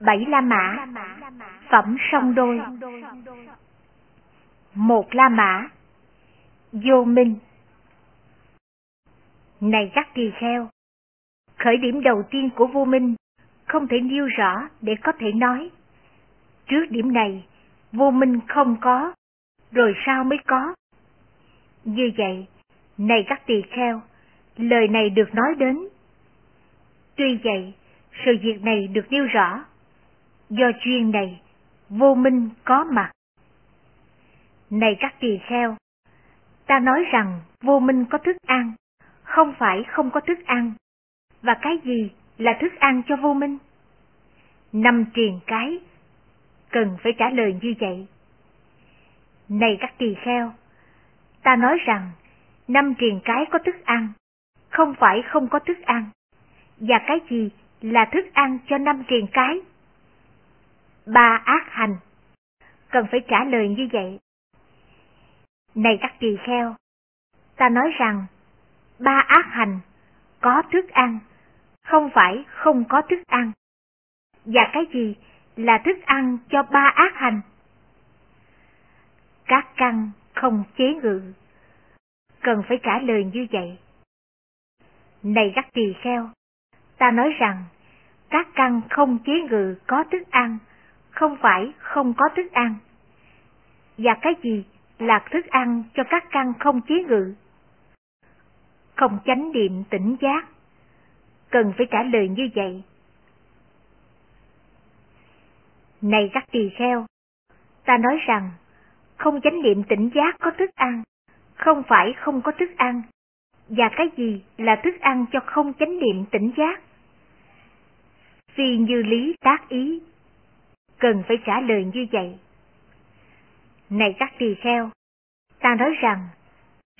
Bảy La Mã Phẩm song đôi Một La Mã Vô Minh Này các tỳ kheo, khởi điểm đầu tiên của vô minh không thể nêu rõ để có thể nói. Trước điểm này, vô minh không có, rồi sao mới có? Như vậy, này các tỳ kheo, lời này được nói đến. Tuy vậy, sự việc này được nêu rõ. Do chuyên này, vô minh có mặt. Này các tỳ kheo, ta nói rằng vô minh có thức ăn, không phải không có thức ăn. Và cái gì là thức ăn cho vô minh? Năm triền cái, cần phải trả lời như vậy. Này các tỳ kheo, ta nói rằng năm triền cái có thức ăn, không phải không có thức ăn. Và cái gì là thức ăn cho năm triền cái? Ba ác hành, cần phải trả lời như vậy. Này các tỳ kheo, ta nói rằng ba ác hành có thức ăn, không phải không có thức ăn. Và cái gì là thức ăn cho ba ác hành? Các căn không chế ngự, cần phải trả lời như vậy. Này các tỳ kheo, ta nói rằng các căn không chế ngự có thức ăn, không phải không có thức ăn. Và cái gì là thức ăn cho các căn không chế ngự? Không chánh niệm tỉnh giác, cần phải trả lời như vậy. Này các tỳ kheo, ta nói rằng không chánh niệm tỉnh giác có thức ăn, không phải không có thức ăn. Và cái gì là thức ăn cho không chánh niệm tỉnh giác? vì như lý tác ý, cần phải trả lời như vậy. Này các tỳ kheo, ta nói rằng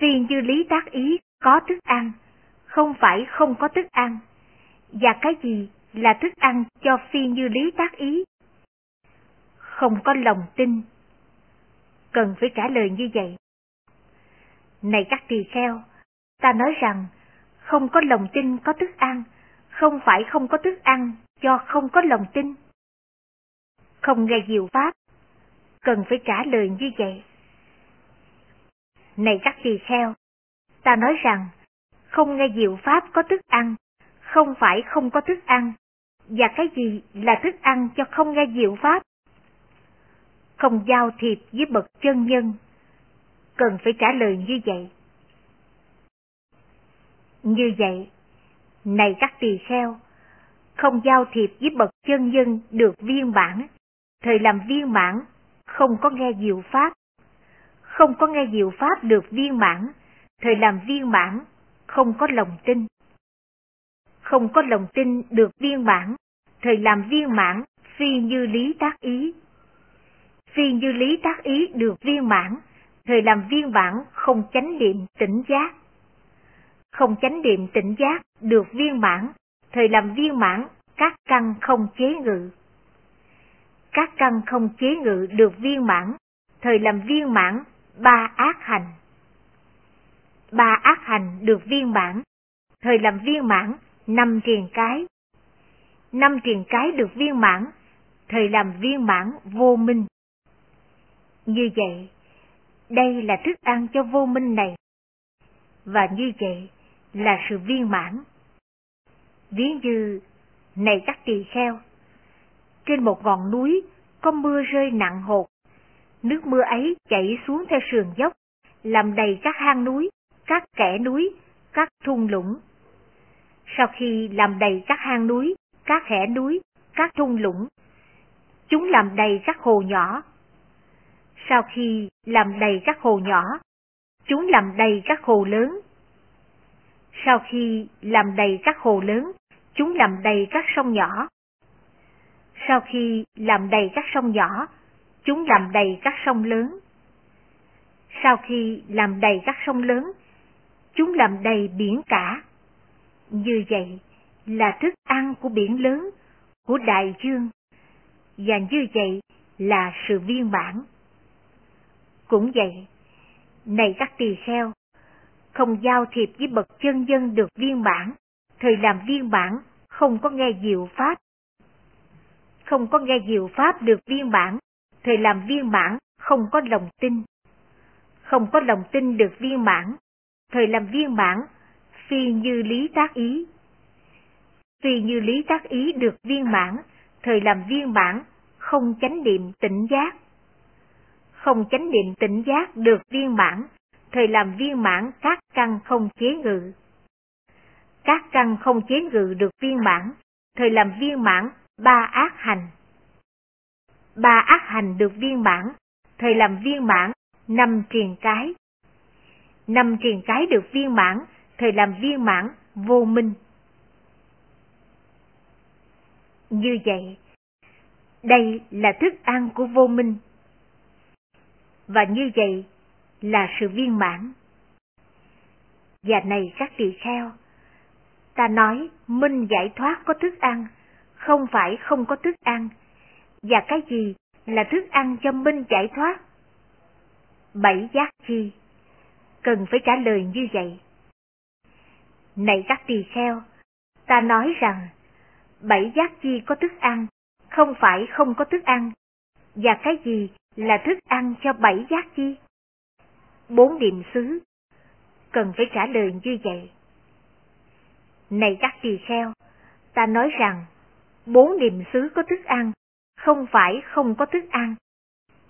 phi như lý tác ý có thức ăn, không phải không có thức ăn. Và cái gì là thức ăn cho phi như lý tác ý? Không có lòng tin. Cần phải trả lời như vậy. Này các tỳ kheo, ta nói rằng không có lòng tin có thức ăn, không phải không có thức ăn cho không có lòng tin. Không nghe diệu pháp, cần phải trả lời như vậy. Này các tỳ kheo, ta nói rằng không nghe diệu pháp có thức ăn, không phải không có thức ăn, và cái gì là thức ăn cho không nghe diệu pháp? Không giao thiệp với bậc chân nhân, cần phải trả lời như vậy. Như vậy, này các tỳ kheo, không giao thiệp với bậc chân nhân được viên bản thời làm viên mãn, không có nghe diệu pháp. Không có nghe diệu pháp được viên mãn, thời làm viên mãn, không có lòng tin. Không có lòng tin được viên mãn, thời làm viên mãn, phi như lý tác ý. Phi như lý tác ý được viên mãn, thời làm viên mãn không chánh niệm tỉnh giác. Không chánh niệm tỉnh giác được viên mãn, thời làm viên mãn các căn không chế ngự. Các căn không chế ngự được viên mãn, thời làm viên mãn ba ác hành. Ba ác hành được viên mãn, thời làm viên mãn năm triền cái. Năm triền cái được viên mãn, thời làm viên mãn vô minh. Như vậy, đây là thức ăn cho vô minh này. Và như vậy là sự viên mãn. Ví như, này các tỳ kheo, trên một ngọn núi có mưa rơi nặng hột, nước mưa ấy chảy xuống theo sườn dốc, làm đầy các hang núi, các kẽ núi, các thung lũng. Sau khi làm đầy các hang núi, các kẽ núi, các thung lũng, chúng làm đầy các hồ nhỏ. Sau khi làm đầy các hồ nhỏ, chúng làm đầy các hồ lớn. Sau khi làm đầy các hồ lớn, chúng làm đầy các sông nhỏ. Sau khi làm đầy các sông nhỏ, chúng làm đầy các sông lớn. Sau khi làm đầy các sông lớn, chúng làm đầy biển cả. Như vậy là thức ăn của biển lớn, của đại dương, và như vậy là sự viên mãn. Cũng vậy, này các tỳ kheo, không giao thiệp với bậc chân dân được viên mãn, thời làm viên mãn không có nghe diệu pháp không có nghe diệu pháp được viên mãn, thời làm viên mãn không có lòng tin. Không có lòng tin được viên mãn, thời làm viên mãn, phi như lý tác ý. Phi như lý tác ý được viên mãn, thời làm viên mãn, không chánh niệm tỉnh giác. Không chánh niệm tỉnh giác được viên mãn, thời làm viên mãn các căn không chế ngự. Các căn không chế ngự được viên mãn, thời làm viên mãn ba ác hành. Ba ác hành được viên mãn, thời làm viên mãn năm triền cái. Năm triền cái được viên mãn, thời làm viên mãn vô minh. Như vậy, đây là thức ăn của vô minh. Và như vậy là sự viên mãn. Và này các tỳ kheo, ta nói minh giải thoát có thức ăn, không phải không có thức ăn. Và cái gì là thức ăn cho minh giải thoát? Bảy giác chi? Cần phải trả lời như vậy. Này các tỳ kheo, ta nói rằng, bảy giác chi có thức ăn, không phải không có thức ăn. Và cái gì là thức ăn cho bảy giác chi? Bốn niệm xứ. Cần phải trả lời như vậy. Này các tỳ kheo, ta nói rằng, bốn niệm xứ có thức ăn, không phải không có thức ăn.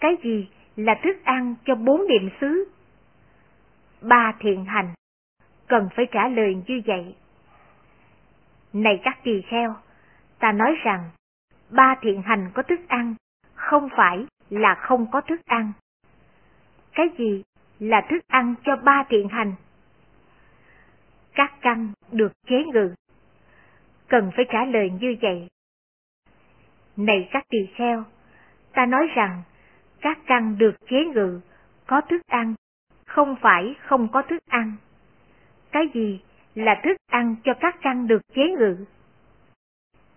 Cái gì là thức ăn cho bốn niệm xứ? Ba thiện hành. Cần phải trả lời như vậy. Này các tỳ kheo, ta nói rằng, ba thiện hành có thức ăn, không phải là không có thức ăn. Cái gì là thức ăn cho ba thiện hành? Các căn được chế ngự. Cần phải trả lời như vậy. Này các tỳ kheo, ta nói rằng các căn được chế ngự, có thức ăn, không phải không có thức ăn. Cái gì là thức ăn cho các căn được chế ngự?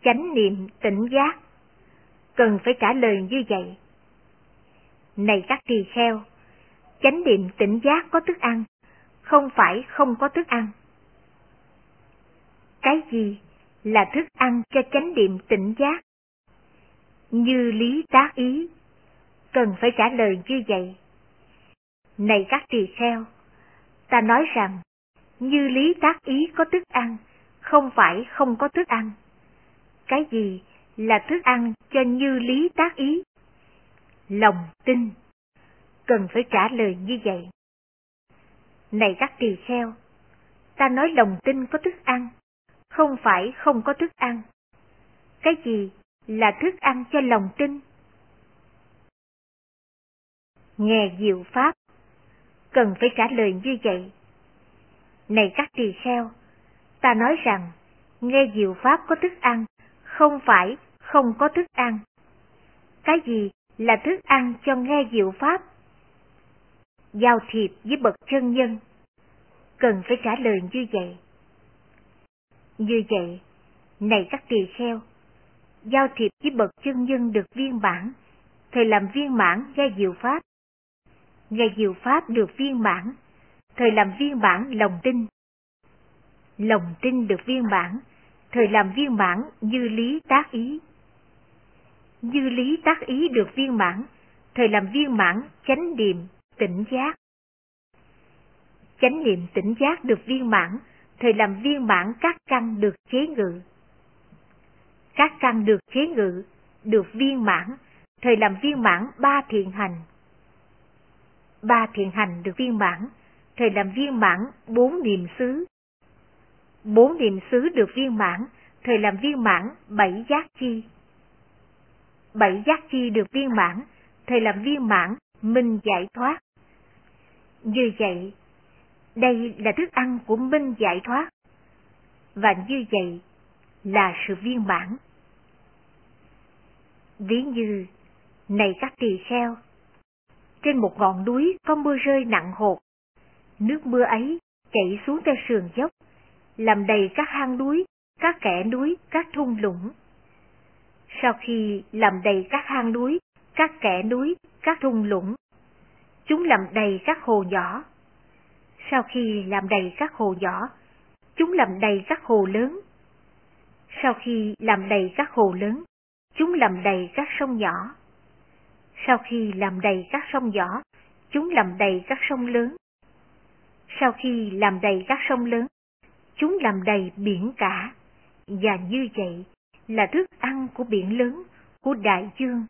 Chánh niệm tỉnh giác. Cần phải trả lời như vậy. Này các tỳ kheo, chánh niệm tỉnh giác có thức ăn, không phải không có thức ăn. Cái gì là thức ăn cho chánh niệm tỉnh giác? Như lý tác ý, cần phải trả lời như vậy. Này các tỳ kheo, ta nói rằng, như lý tác ý có thức ăn, không phải không có thức ăn. Cái gì là thức ăn cho như lý tác ý? Lòng tin. Cần phải trả lời như vậy. Này các tỳ kheo, ta nói lòng tin có thức ăn, không phải không có thức ăn. Cái gì là thức ăn cho lòng tin? Nghe diệu pháp, cần phải trả lời như vậy. Này các tỳ kheo, ta nói rằng, nghe diệu pháp có thức ăn, không phải không có thức ăn. Cái gì là thức ăn cho nghe diệu pháp? Giao thiệp với bậc chân nhân, cần phải trả lời như vậy. Như vậy, này các tỳ kheo, giao thiệp với bậc chân nhân được viên mãn, thời làm viên mãn ra diệu pháp. Nghe diệu pháp được viên mãn, thời làm viên mãn lòng tin. Lòng tin được viên mãn, thời làm viên mãn như lý tác ý. Như lý tác ý được viên mãn, thời làm viên mãn chánh niệm, tỉnh giác. Chánh niệm tỉnh giác được viên mãn, thời làm viên mãn các căn được chế ngự. Các căn được chế ngự, được viên mãn, thời làm viên mãn ba thiện hành. Ba thiện hành được viên mãn, thời làm viên mãn bốn niệm xứ. Bốn niệm xứ được viên mãn, thời làm viên mãn bảy giác chi. Bảy giác chi được viên mãn, thời làm viên mãn minh giải thoát. Như vậy, đây là thức ăn của minh giải thoát. Và như vậy là sự viên mãn. Ví như, này các tỳ kheo, trên một ngọn núi có mưa rơi nặng hột, nước mưa ấy chảy xuống theo sườn dốc, làm đầy các hang núi, các kẽ núi, các thung lũng. Sau khi làm đầy các hang núi, các kẽ núi, các thung lũng, chúng làm đầy các hồ nhỏ. Sau khi làm đầy các hồ nhỏ, chúng làm đầy các hồ lớn. Sau khi làm đầy các hồ lớn, chúng làm đầy các sông nhỏ. Sau khi làm đầy các sông nhỏ, chúng làm đầy các sông lớn. Sau khi làm đầy các sông lớn, chúng làm đầy biển cả. Và như vậy là thức ăn của biển lớn, của đại dương.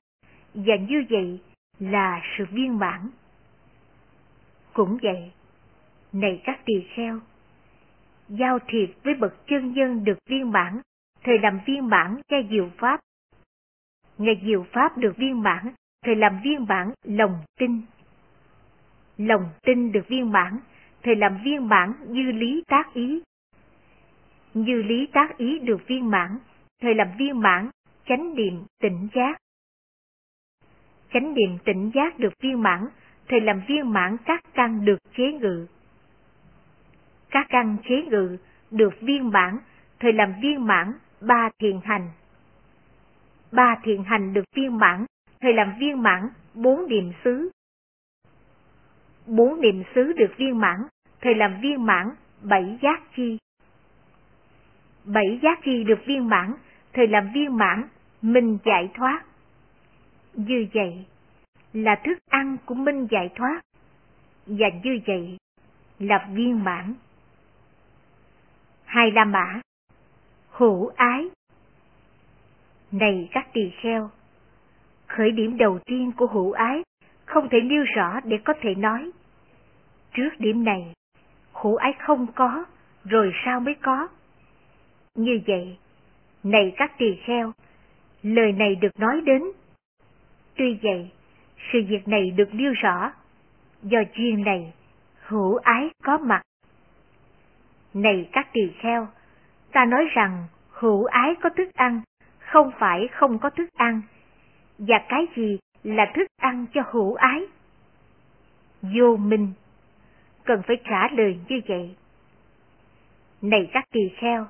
Và như vậy là sự viên mãn. Cũng vậy, này các tỳ kheo, giao thiệp với bậc chân nhân được viên mãn, thời làm viên mãn cho diệu pháp. Ngày diệu pháp được viên mãn, thời làm viên mãn lòng tin. Lòng tin được viên mãn, thời làm viên mãn như lý tác ý. Như lý tác ý được viên mãn, thời làm viên mãn chánh niệm tỉnh giác. Chánh niệm tỉnh giác được viên mãn, thời làm viên mãn các căn được chế ngự. Các căn chế ngự được viên mãn, thời làm viên mãn ba thiền hành. Ba thiền hành được viên mãn, thời làm viên mãn bốn niệm xứ. Bốn niệm xứ được viên mãn, thời làm viên mãn bảy giác chi. Bảy giác chi được viên mãn, thời làm viên mãn minh giải thoát. Như vậy là thức ăn của minh giải thoát, và như vậy là viên mãn. Hai La Mã Hữu ái này các tỳ kheo, khởi điểm đầu tiên của hữu ái không thể nêu rõ để có thể nói. Trước điểm này, hữu ái không có, rồi sao mới có? Như vậy, này các tỳ kheo, lời này được nói đến. Tuy vậy, sự việc này được nêu rõ, do duyên này, hữu ái có mặt. Này các tỳ kheo, ta nói rằng hữu ái có thức ăn, không phải không có thức ăn, và cái gì là thức ăn cho hữu ái? Vô minh, cần phải trả lời như vậy. Này các tỳ kheo,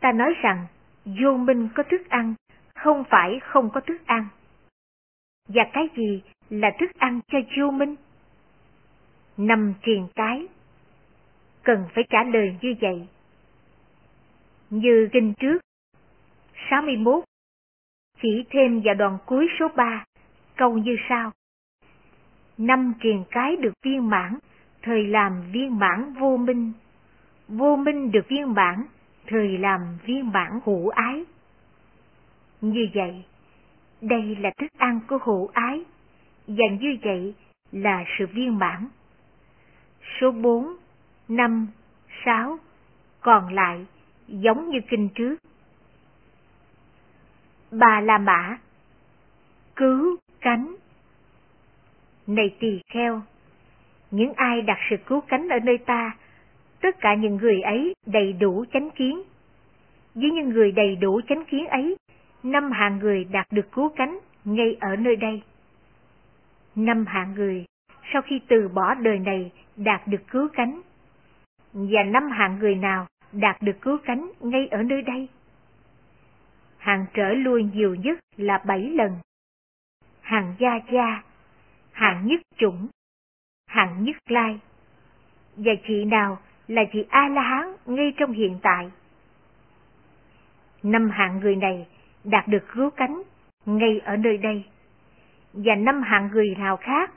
ta nói rằng vô minh có thức ăn, không phải không có thức ăn. Và cái gì là thức ăn cho vô minh? Năm triền cái. Cần phải trả lời như vậy. Như kinh trước, 61, chỉ thêm vào đoạn cuối số 3, câu như sau. Năm triền cái được viên mãn, thời làm viên mãn vô minh. Vô minh được viên mãn, thời làm viên mãn hữu ái. Như vậy, đây là thức ăn của hữu ái, và như vậy là sự viên mãn. Số 4, 5, 6, còn lại giống như kinh trước. Bà La Mã Cứu cánh Này tỳ kheo, những ai đặt sự cứu cánh ở nơi ta, tất cả những người ấy đầy đủ chánh kiến. Với những người đầy đủ chánh kiến ấy, năm hạng người đạt được cứu cánh ngay ở nơi đây. Năm hạng người sau khi từ bỏ đời này đạt được cứu cánh. Và năm hạng người nào đạt được cứu cánh ngay ở nơi đây? Hàng trở lui nhiều nhất là bảy lần. Hàng gia gia, hàng nhất chủng, hàng nhất lai. Và chị nào là chị A-la-hán ngay trong hiện tại? Năm hạng người này đạt được cứu cánh ngay ở nơi đây. Và năm hạng người nào khác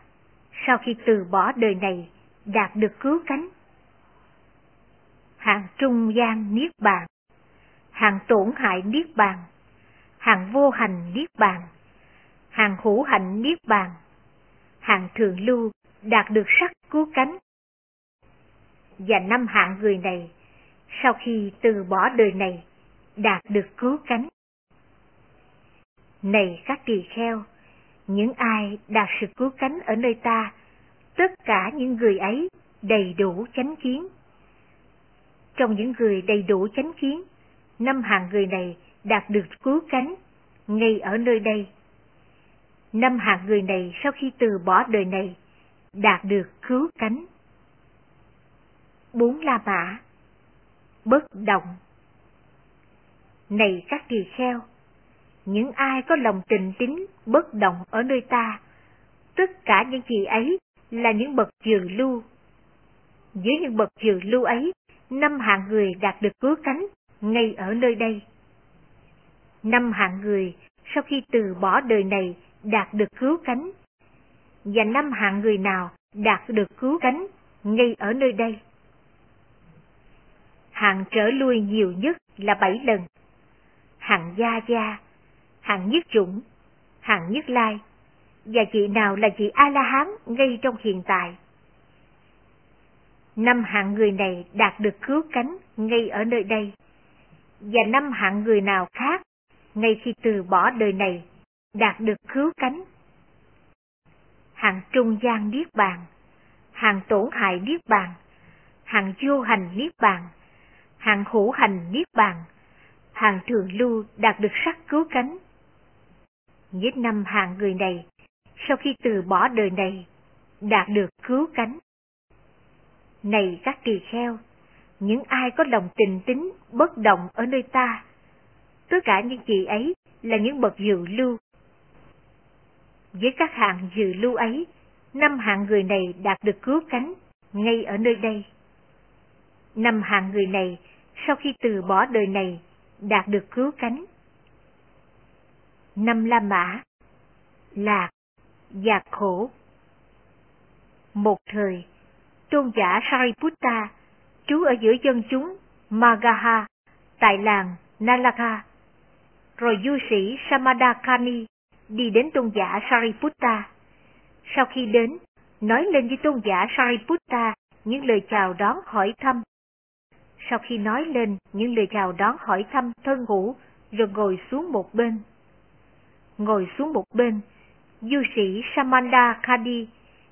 sau khi từ bỏ đời này đạt được cứu cánh. Hạng trung gian niết bàn, hạng tổn hại niết bàn, hạng vô hành niết bàn, hạng hữu hạnh niết bàn, hạng thường lưu đạt được sắc cứu cánh. Và năm hạng người này, sau khi từ bỏ đời này, đạt được cứu cánh. Này các tỳ kheo, những ai đạt sự cứu cánh ở nơi ta, tất cả những người ấy đầy đủ chánh kiến. Trong những người đầy đủ chánh kiến, năm hạng người này đạt được cứu cánh ngay ở nơi đây. Năm hạng người này sau khi từ bỏ đời này đạt được cứu cánh. Bốn La Mã Bất động Này các tỳ kheo, những ai có lòng tình tín bất động ở nơi ta, tất cả những gì ấy là những bậc dự lưu. Dưới những bậc dự lưu ấy, năm hạng người đạt được cứu cánh ngay ở nơi đây. Năm hạng người sau khi từ bỏ đời này đạt được cứu cánh, và năm hạng người nào đạt được cứu cánh ngay ở nơi đây. Hạng trở lui nhiều nhất là bảy lần. Hạng gia gia, hạng nhất chủng, hạng nhất lai, và chị nào là chị A-la-hán ngay trong hiện tại. Năm hạng người này đạt được cứu cánh ngay ở nơi đây, và năm hạng người nào khác ngay khi từ bỏ đời này đạt được cứu cánh. Hạng trung gian niết bàn, hạng tổn hại niết bàn, hạng vô hành niết bàn, hạng hữu hành niết bàn, hạng thường lưu đạt được sắc cứu cánh. Nhất năm hạng người này, sau khi từ bỏ đời này, đạt được cứu cánh. Này các tỳ kheo, những ai có lòng tình tính bất động ở nơi ta, tất cả những chị ấy là những bậc dự lưu. Với các hạng dự lưu ấy, năm hạng người này đạt được cứu cánh ngay ở nơi đây. Năm hạng người này sau khi từ bỏ đời này đạt được cứu cánh. Năm La Mã Lạc và khổ Một thời, tôn giả Sariputta trú ở giữa dân chúng Magaha tại làng Nalaka. Rồi du sĩ Samadakani đi đến tôn giả Sariputta. Sau khi đến, nói lên với tôn giả Sariputta những lời chào đón hỏi thăm. Sau khi nói lên những lời chào đón hỏi thăm thân hữu, rồi ngồi xuống một bên. Ngồi xuống một bên, du sĩ Samanda Khadi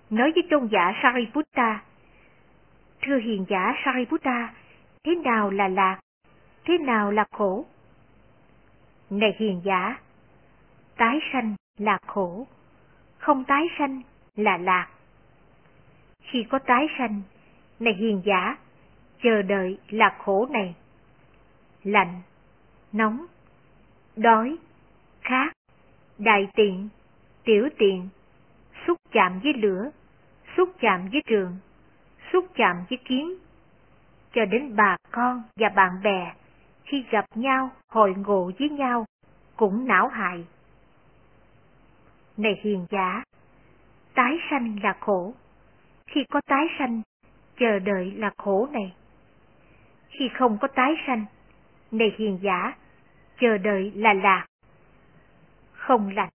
nói với tôn giả Sariputta. Thưa hiền giả Sariputta, thế nào là lạc? Thế nào là khổ? Này hiền giả, tái sanh là khổ, không tái sanh là lạc. Khi có tái sanh, này hiền giả, chờ đợi là khổ này. Lạnh, nóng, đói, khát, đại tiện, tiểu tiện, xúc chạm với lửa, xúc chạm với trường, xúc chạm với kiến, cho đến bà con và bạn bè khi gặp nhau hội ngộ với nhau cũng não hại. Này hiền giả, tái sanh là khổ. Khi có tái sanh, chờ đợi là khổ này. Khi không có tái sanh, này hiền giả, chờ đợi là lạc. Không lạnh,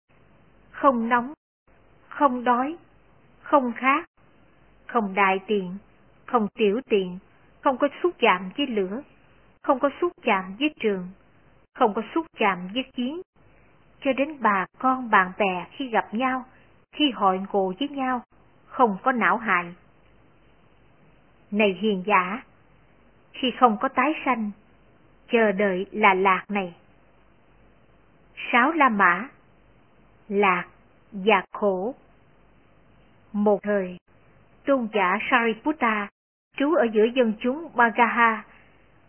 không nóng, không đói, không khát, không đại tiện, không tiểu tiện, không có xúc chạm với lửa, không có xúc chạm với trường, không có xúc chạm với chiến, cho đến bà con bạn bè khi gặp nhau, khi hội ngộ với nhau, không có não hại. Này hiền giả, khi không có tái sanh, chờ đợi là lạc này. Sáu La Mã Lạc và khổ Một thời, tôn giả Sariputta trú ở giữa dân chúng Magaha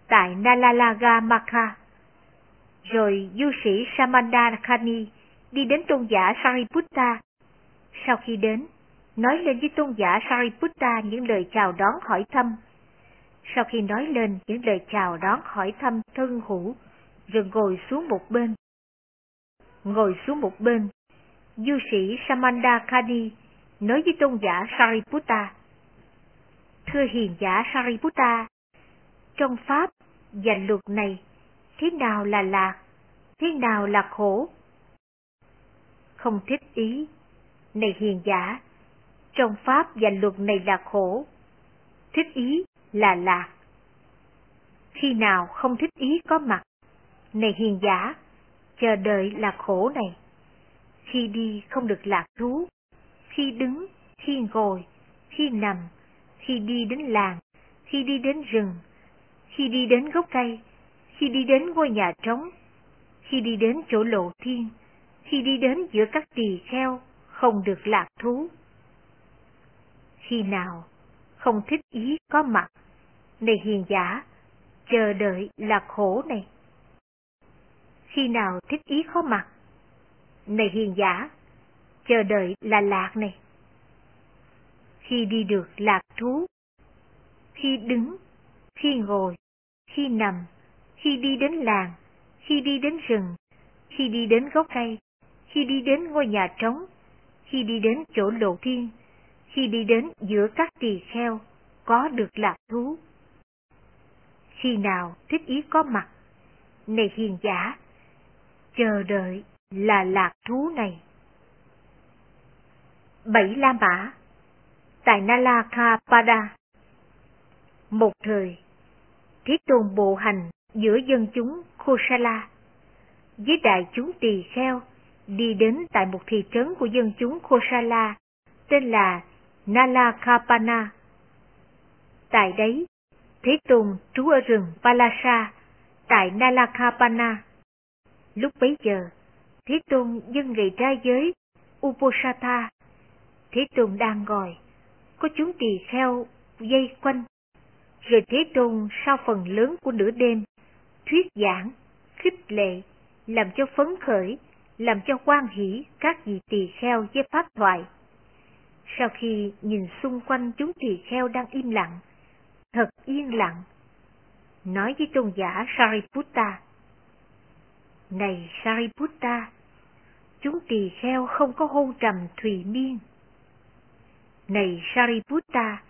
tại Nalalaga Makha. Rồi du sĩ Samandakani đi đến tôn giả Sariputta. Sau khi đến, nói lên với tôn giả Sariputta những lời chào đón hỏi thăm. Sau khi nói lên những lời chào đón hỏi thăm thân hữu, rồi ngồi xuống một bên. Ngồi xuống một bên, du sĩ Samandakani nói với tôn giả Sariputta. Thưa hiền giả Sariputta, trong Pháp và luật này, thế nào là lạc, thế nào là khổ? Không thích ý, này hiền giả, trong Pháp và luật này là khổ, thích ý là lạc. Khi nào không thích ý có mặt, này hiền giả, chờ đợi là khổ này. Khi đi không được lạc thú, khi đứng, khi ngồi, khi nằm, khi đi đến làng, khi đi đến rừng, khi đi đến gốc cây, khi đi đến ngôi nhà trống, khi đi đến chỗ lộ thiên, khi đi đến giữa các tỳ kheo, không được lạc thú. Khi nào không thích ý có mặt, này hiền giả, chờ đợi là khổ này. Khi nào thích ý có mặt, này hiền giả, chờ đợi là lạc này. Khi đi được lạc thú, khi đứng, khi ngồi, khi nằm, khi đi đến làng, khi đi đến rừng, khi đi đến gốc cây, khi đi đến ngôi nhà trống, khi đi đến chỗ lộ thiên, khi đi đến giữa các tỳ kheo, có được lạc thú. Khi nào thích ý có mặt, này hiền giả, chờ đợi là lạc thú này. Bảy La Mã Tại Nalakapada Một thời, Thế Tôn bộ hành giữa dân chúng Kosala với đại chúng tỳ kheo đi đến tại một thị trấn của dân chúng Kosala tên là Nalakapana. Tại đấy, Thế Tôn trú ở rừng Palasa tại Nalakapana. Lúc bấy giờ, Thế Tôn dân ngày ra giới Uposatha. Thế Tôn đang ngồi, có chúng tỳ kheo dây quanh. Rồi Thế Tôn sau phần lớn của nửa đêm, thuyết giảng, khích lệ, làm cho phấn khởi, làm cho quan hỷ các vị tỳ kheo với pháp thoại. Sau khi nhìn xung quanh chúng tỳ kheo đang im lặng, thật yên lặng, nói với tôn giả Sariputta. Này Sariputta, chúng tỳ kheo không có hôn trầm thùy miên. Này Sariputta,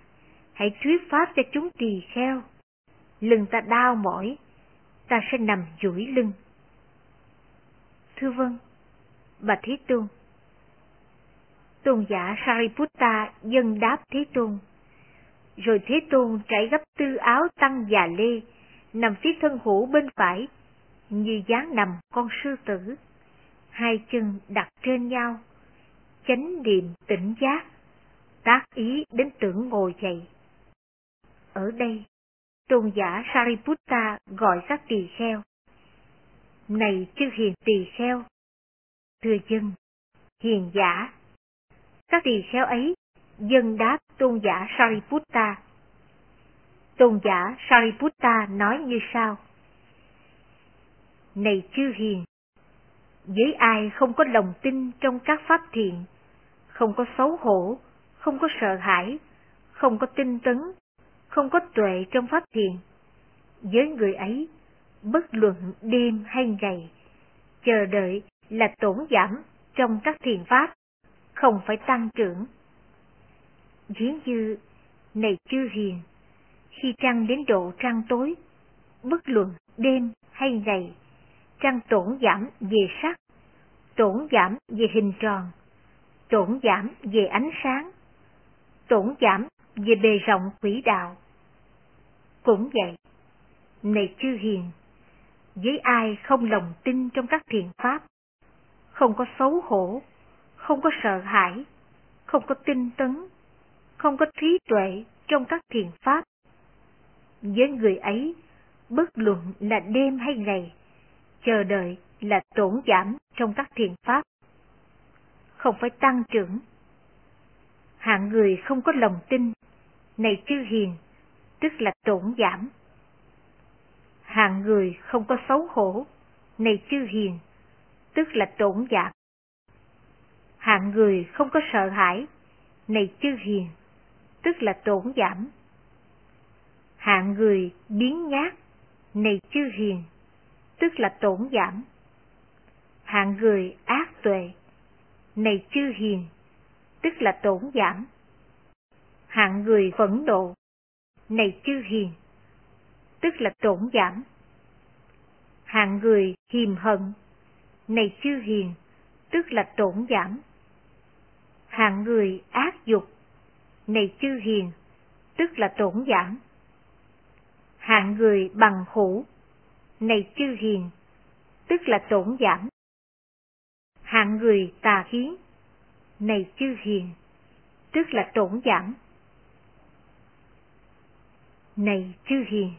hãy thuyết pháp cho chúng tỳ kheo. Lưng ta đau mỏi, ta sẽ nằm duỗi lưng. Thưa vâng, bà Thế Tôn. Tôn giả Sariputta dân đáp Thế Tôn. Rồi Thế Tôn trải gấp tư áo tăng già lê, nằm phía thân hữu bên phải, như dáng nằm con sư tử, hai chân đặt trên nhau, chánh niệm tỉnh giác, tác ý đến tưởng ngồi dậy. Ở đây, tôn giả Sariputta gọi các tỳ kheo. Này chư hiền tỳ kheo, thưa dân, hiền giả. Các tỳ kheo ấy dân đáp tôn giả Sariputta. Tôn giả Sariputta nói như sau. Này chư hiền, với ai không có lòng tin trong các pháp thiện, không có xấu hổ, không có sợ hãi, không có tinh tấn, không có tuệ trong pháp thiền với người ấy, bất luận đêm hay ngày, chờ đợi là tổn giảm trong các thiền pháp, không phải tăng trưởng. Ví như, này chư hiền, khi trăng đến độ trăng tối, bất luận đêm hay ngày, trăng tổn giảm về sắc, tổn giảm về hình tròn, tổn giảm về ánh sáng, tổn giảm về bề rộng quỹ đạo. Cũng vậy, này chư hiền, với ai không lòng tin trong các thiền pháp, không có xấu hổ, không có sợ hãi, không có tinh tấn, không có trí tuệ trong các thiền pháp. Với người ấy, bất luận là đêm hay ngày, chờ đợi là tổn giảm trong các thiền pháp, không phải tăng trưởng. Hạng người không có lòng tin, này chư hiền, tức là tổn giảm. Hạng người không có xấu hổ, này chư hiền, tức là tổn giảm. Hạng người không có sợ hãi, này chư hiền, tức là tổn giảm. Hạng người biến nhát, này chư hiền, tức là tổn giảm. Hạng người ác tuệ, này chư hiền, tức là tổn giảm. Hạng người phẫn nộ, này chư hiền, tức là tổn giảm. Hạng người hiềm hận, này chư hiền, tức là tổn giảm. Hạng người ác dục, này chư hiền, tức là tổn giảm. Hạng người bằng hữu, này chư hiền, tức là tổn giảm. Hạng người tà kiến, này chư hiền, tức là tổn giảm. Này chư hiền,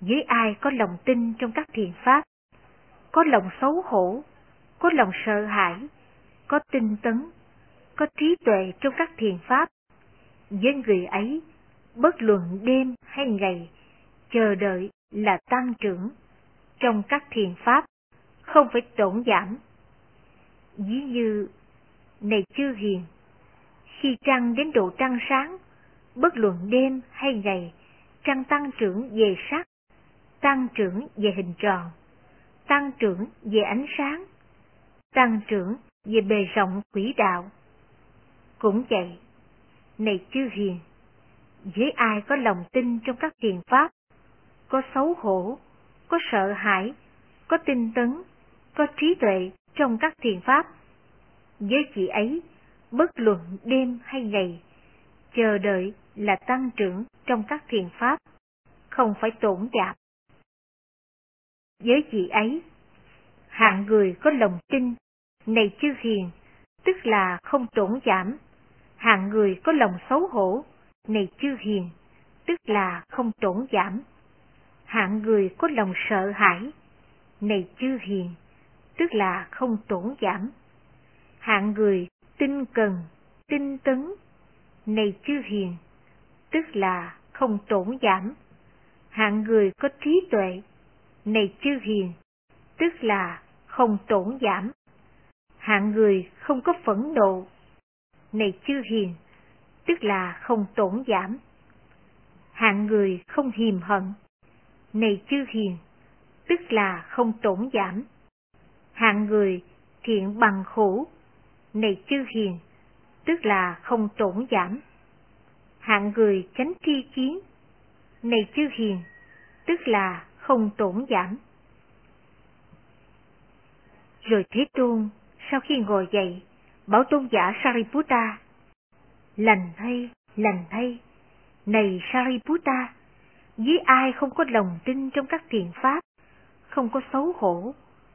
với ai có lòng tin trong các thiền pháp, có lòng xấu hổ, có lòng sợ hãi, có tinh tấn, có trí tuệ trong các thiền pháp, với người ấy, bất luận đêm hay ngày, chờ đợi là tăng trưởng trong các thiền pháp, không phải tổn giảm. Ví như, này chư hiền, khi trăng đến độ trăng sáng, bất luận đêm hay ngày, trăng tăng trưởng về sắc, tăng trưởng về hình tròn, tăng trưởng về ánh sáng, tăng trưởng về bề rộng quỹ đạo. Cũng vậy, này chư hiền, với ai có lòng tin trong các thiền pháp, có xấu hổ, có sợ hãi, có tinh tấn, có trí tuệ trong các thiền pháp, với chị ấy, bất luận đêm hay ngày, chờ đợi là tăng trưởng trong các thiền pháp, không phải tổn giảm. Với chị ấy, hạng người có lòng tin, này chư hiền, tức là không tổn giảm. Hạng người có lòng xấu hổ, này chư hiền, tức là không tổn giảm. Hạng người có lòng sợ hãi, này chư hiền, tức là không tổn giảm. Hạng người tinh cần, tinh tấn, này chư hiền, tức là không tổn giảm. Hạng người có trí tuệ, này chư hiền, tức là không tổn giảm. Hạng người không có phẫn nộ, này chư hiền, tức là không tổn giảm. Hạng người không hiềm hận, này chư hiền, tức là không tổn giảm. Hạng người thiện bằng khổ, này chư hiền, tức là không tổn giảm. Hạng người tránh tri kiến, này chư hiền, tức là không tổn giảm. Rồi Thế Tôn, sau khi ngồi dậy, bảo tôn giả Sariputta, lành thay, lành thay, này Sariputta, với ai không có lòng tin trong các thiền pháp, không có xấu hổ,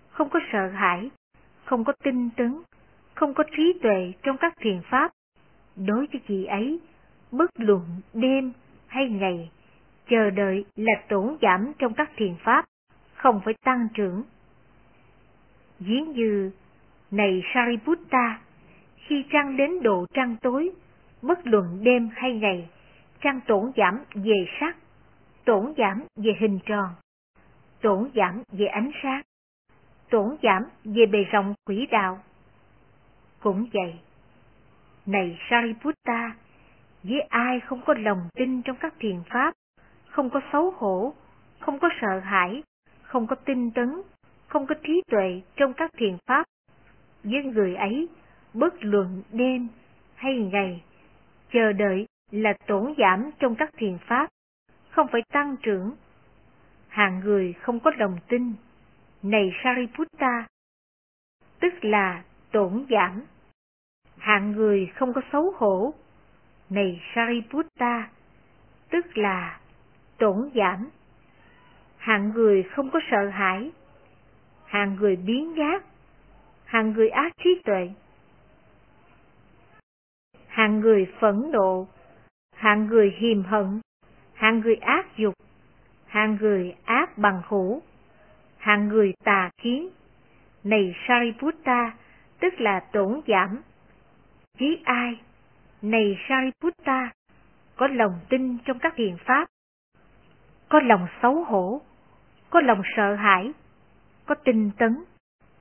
không có sợ hãi, không có tinh tấn, không có trí tuệ trong các thiền pháp, đối với chị ấy, bất luận đêm hay ngày, chờ đợi là tổn giảm trong các thiền pháp, không phải tăng trưởng. Ví như, này Sariputta, khi trăng đến độ trăng tối, bất luận đêm hay ngày, trăng tổn giảm về sắc, tổn giảm về hình tròn, tổn giảm về ánh sáng, tổn giảm về bề rộng quỹ đạo. Cũng vậy, này Sariputta, với ai không có lòng tin trong các thiền pháp, không có xấu hổ, không có sợ hãi, không có tinh tấn, không có trí tuệ trong các thiền pháp, với người ấy, bất luận đêm hay ngày, chờ đợi là tổn giảm trong các thiền pháp, không phải tăng trưởng. Hàng người không có lòng tin, này Sariputta, tức là tổn giảm. Hạng người không có xấu hổ, này Sariputta, tức là tổn giảm. Hạng người không có sợ hãi, hạng người biến giác, hạng người ác trí tuệ, hạng người phẫn nộ, hạng người hiềm hận, hạng người ác dục, hạng người ác bằng hữu, hạng người tà kiến. Này Sariputta, tức là tổn giảm. Chí ai? Này Sariputta, có lòng tin trong các thiền pháp, có lòng xấu hổ, có lòng sợ hãi, có tinh tấn,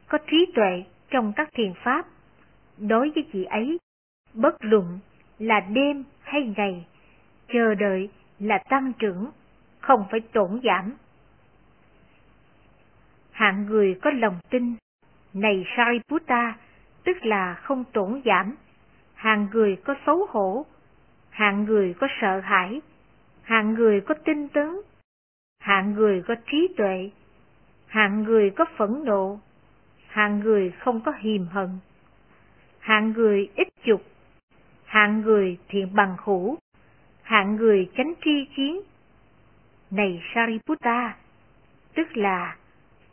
có trí tuệ trong các thiền pháp. Đối với chị ấy, bất luận là đêm hay ngày, chờ đợi là tăng trưởng, không phải tổn giảm. Hạng người có lòng tin, này Sariputta, tức là không tổn giảm hàng người có xấu hổ, hạng người có sợ hãi, hạng người có tinh tấn, hạng người có trí tuệ, hạng người có phẫn nộ, hạng người không có hiềm hận, hạng người ít dục, hạng người thiện bằng hữu, hạng người tránh tri chiến. Này Sariputta, tức là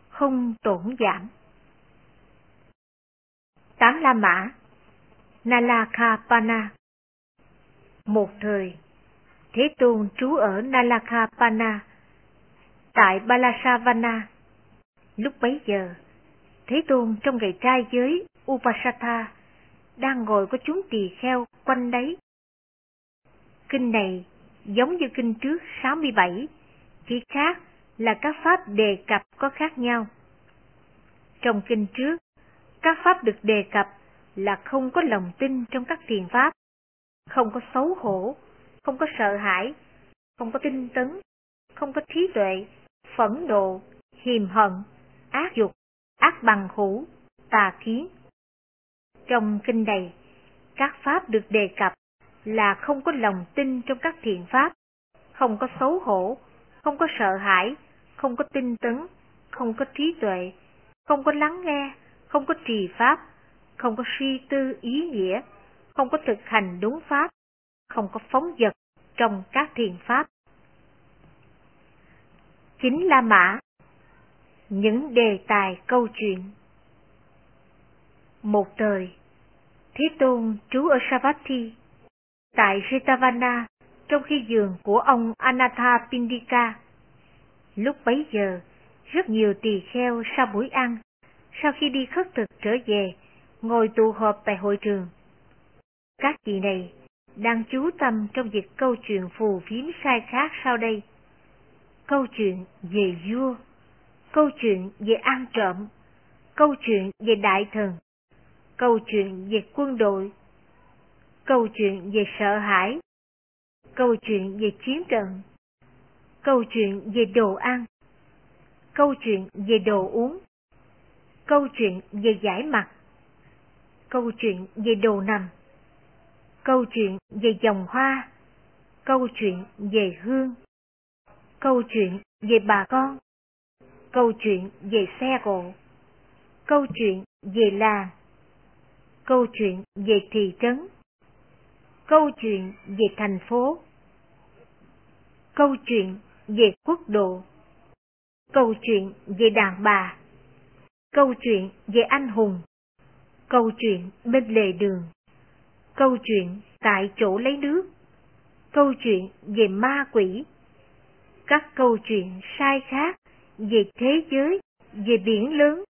không tổn giảm. Tám La Mã Nalakapana Một thời, Thế Tôn trú ở Nalakapana, tại Balasavana. Lúc bấy giờ, Thế Tôn trong ngày trai giới Upasatha đang ngồi có chúng tỳ kheo quanh đấy. Kinh này giống như kinh trước 67, chỉ khác là các pháp đề cập có khác nhau. Trong kinh trước, các pháp được đề cập là không có lòng tin trong các thiền pháp, không có xấu hổ, không có sợ hãi, không có tinh tấn, không có trí tuệ, phẫn nộ, hiềm hận, ác dục, ác bằng hữu, tà kiến. Trong kinh này, các pháp được đề cập là không có lòng tin trong các thiện pháp, không có xấu hổ, không có sợ hãi, không có tinh tấn, không có trí tuệ, không có lắng nghe, không có trì pháp, không có suy tư ý nghĩa, không có thực hành đúng pháp, không có phóng dật trong các thiền pháp. Chính là Mã Những đề tài câu chuyện Một thời, Thế Tôn trú ở Savatthi, tại Jetavana, trong khi giường của ông Anatha Pindika. Lúc bấy giờ, rất nhiều tỳ kheo sau buổi ăn, sau khi đi khất thực trở về, ngồi tụ họp tại hội trường. Các chị này đang chú tâm trong việc câu chuyện phù phiếm sai khác sau đây. Câu chuyện về vua, câu chuyện về ăn trộm, câu chuyện về đại thần, câu chuyện về quân đội, câu chuyện về sợ hãi, câu chuyện về chiến trận, câu chuyện về đồ ăn, câu chuyện về đồ uống, câu chuyện về giải mặt, câu chuyện về đồ nằm, câu chuyện về dòng hoa, câu chuyện về hương, câu chuyện về bà con, câu chuyện về xe cộ, câu chuyện về làng, câu chuyện về thị trấn, câu chuyện về thành phố, câu chuyện về quốc độ, câu chuyện về đàn bà, câu chuyện về anh hùng, câu chuyện bên lề đường, câu chuyện tại chỗ lấy nước, câu chuyện về ma quỷ, các câu chuyện sai khác về thế giới, về biển lớn,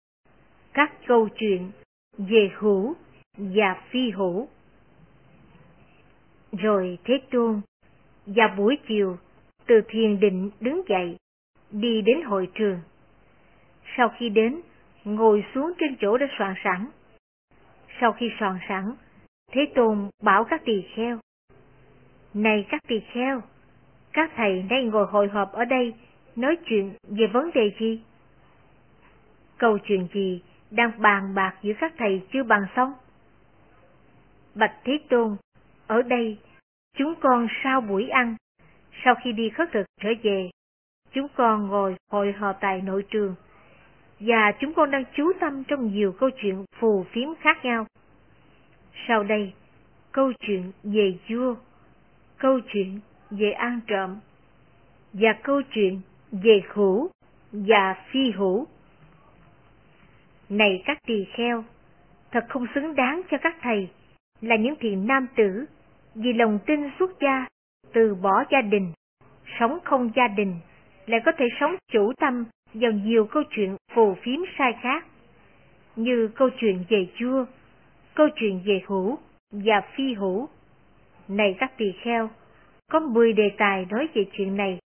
các câu chuyện về hữu và phi hữu. Rồi Thế Tôn, vào buổi chiều, từ thiền định đứng dậy, đi đến hội trường. Sau khi đến, ngồi xuống trên chỗ đã soạn sẵn. Sau khi soạn sẵn, Thế Tôn bảo các tỳ kheo. Này các tỳ kheo, các thầy nay ngồi hội họp ở đây, nói chuyện về vấn đề gì? Câu chuyện gì đang bàn bạc giữa các thầy chưa bàn xong? Bạch Thế Tôn, ở đây, chúng con sau buổi ăn, sau khi đi khất thực trở về, chúng con ngồi hội họp tại nội trường, và chúng con đang chú tâm trong nhiều câu chuyện phù phiếm khác nhau. Sau đây, câu chuyện về vua, câu chuyện về ăn trộm, và câu chuyện về hữu và phi hữu. Này các tỳ kheo, thật không xứng đáng cho các thầy là những thiện nam tử vì lòng tin xuất gia, từ bỏ gia đình, sống không gia đình, lại có thể sống chủ tâm vào nhiều câu chuyện phù phiếm sai khác, như câu chuyện về chua câu chuyện về hữu và phi hữu. Này các tỳ kheo, có 10 đề tài nói về chuyện này.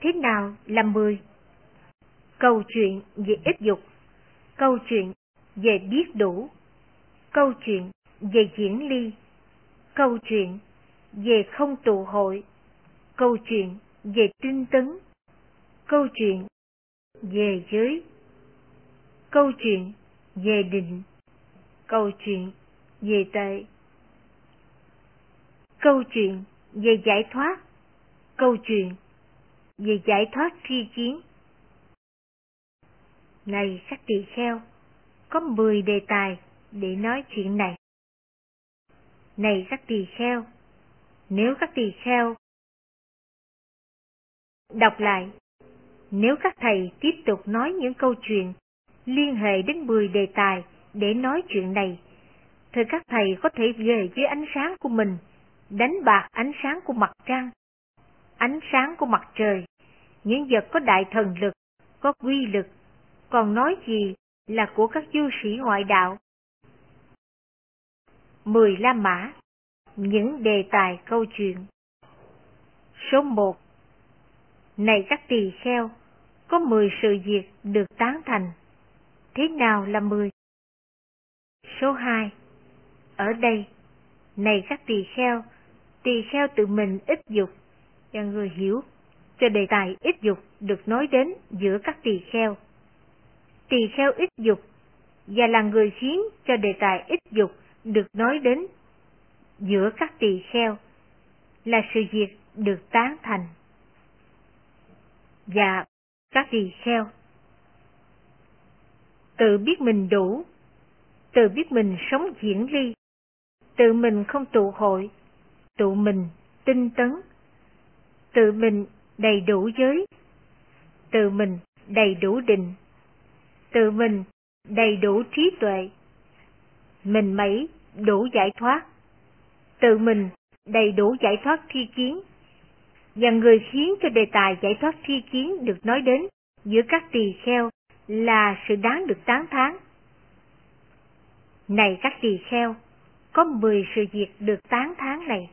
Thế nào là 10? Câu chuyện về ích dục, câu chuyện về biết đủ, câu chuyện về diễn ly, câu chuyện về không tụ hội, câu chuyện về tinh tấn, câu chuyện về giới, câu chuyện về định, câu chuyện về tệ, câu chuyện về giải thoát, câu chuyện về giải thoát tri chiến. Này các tỳ kheo, có 10 đề tài để nói chuyện này. Này các tỳ kheo, nếu các tỳ kheo đọc lại, nếu các thầy tiếp tục nói những câu chuyện liên hệ đến 10 đề tài để nói chuyện này, thì các thầy có thể về với ánh sáng của mình, đánh bạc ánh sáng của mặt trăng, ánh sáng của mặt trời, những vật có đại thần lực, có quy lực, còn nói gì là của các du sĩ ngoại đạo. Mười La Mã Những đề tài câu chuyện. Số một. Này các tỳ kheo, có mười sự việc được tán thành. Thế nào là mười? Số hai Ở đây, này các tỳ kheo, tỳ kheo tự mình ít dục, cho người hiểu cho đề tài ít dục được nói đến giữa các tỳ kheo. Tỳ kheo ít dục và là người khiến cho đề tài ích dục được nói đến giữa các tỳ kheo là sự việc được tán thành. Và các tỳ kheo. Tự biết mình đủ, tự biết mình sống diễn ly, tự mình không tụ hội, tụ mình tinh tấn, tự mình đầy đủ giới, tự mình đầy đủ định, tự mình đầy đủ trí tuệ, mình mấy đủ giải thoát, tự mình đầy đủ giải thoát thi kiến, và người khiến cho đề tài giải thoát thi kiến được nói đến giữa các tỳ kheo là sự đáng được tán thán. Này các tỳ kheo, có 10 sự việc được tán thán này.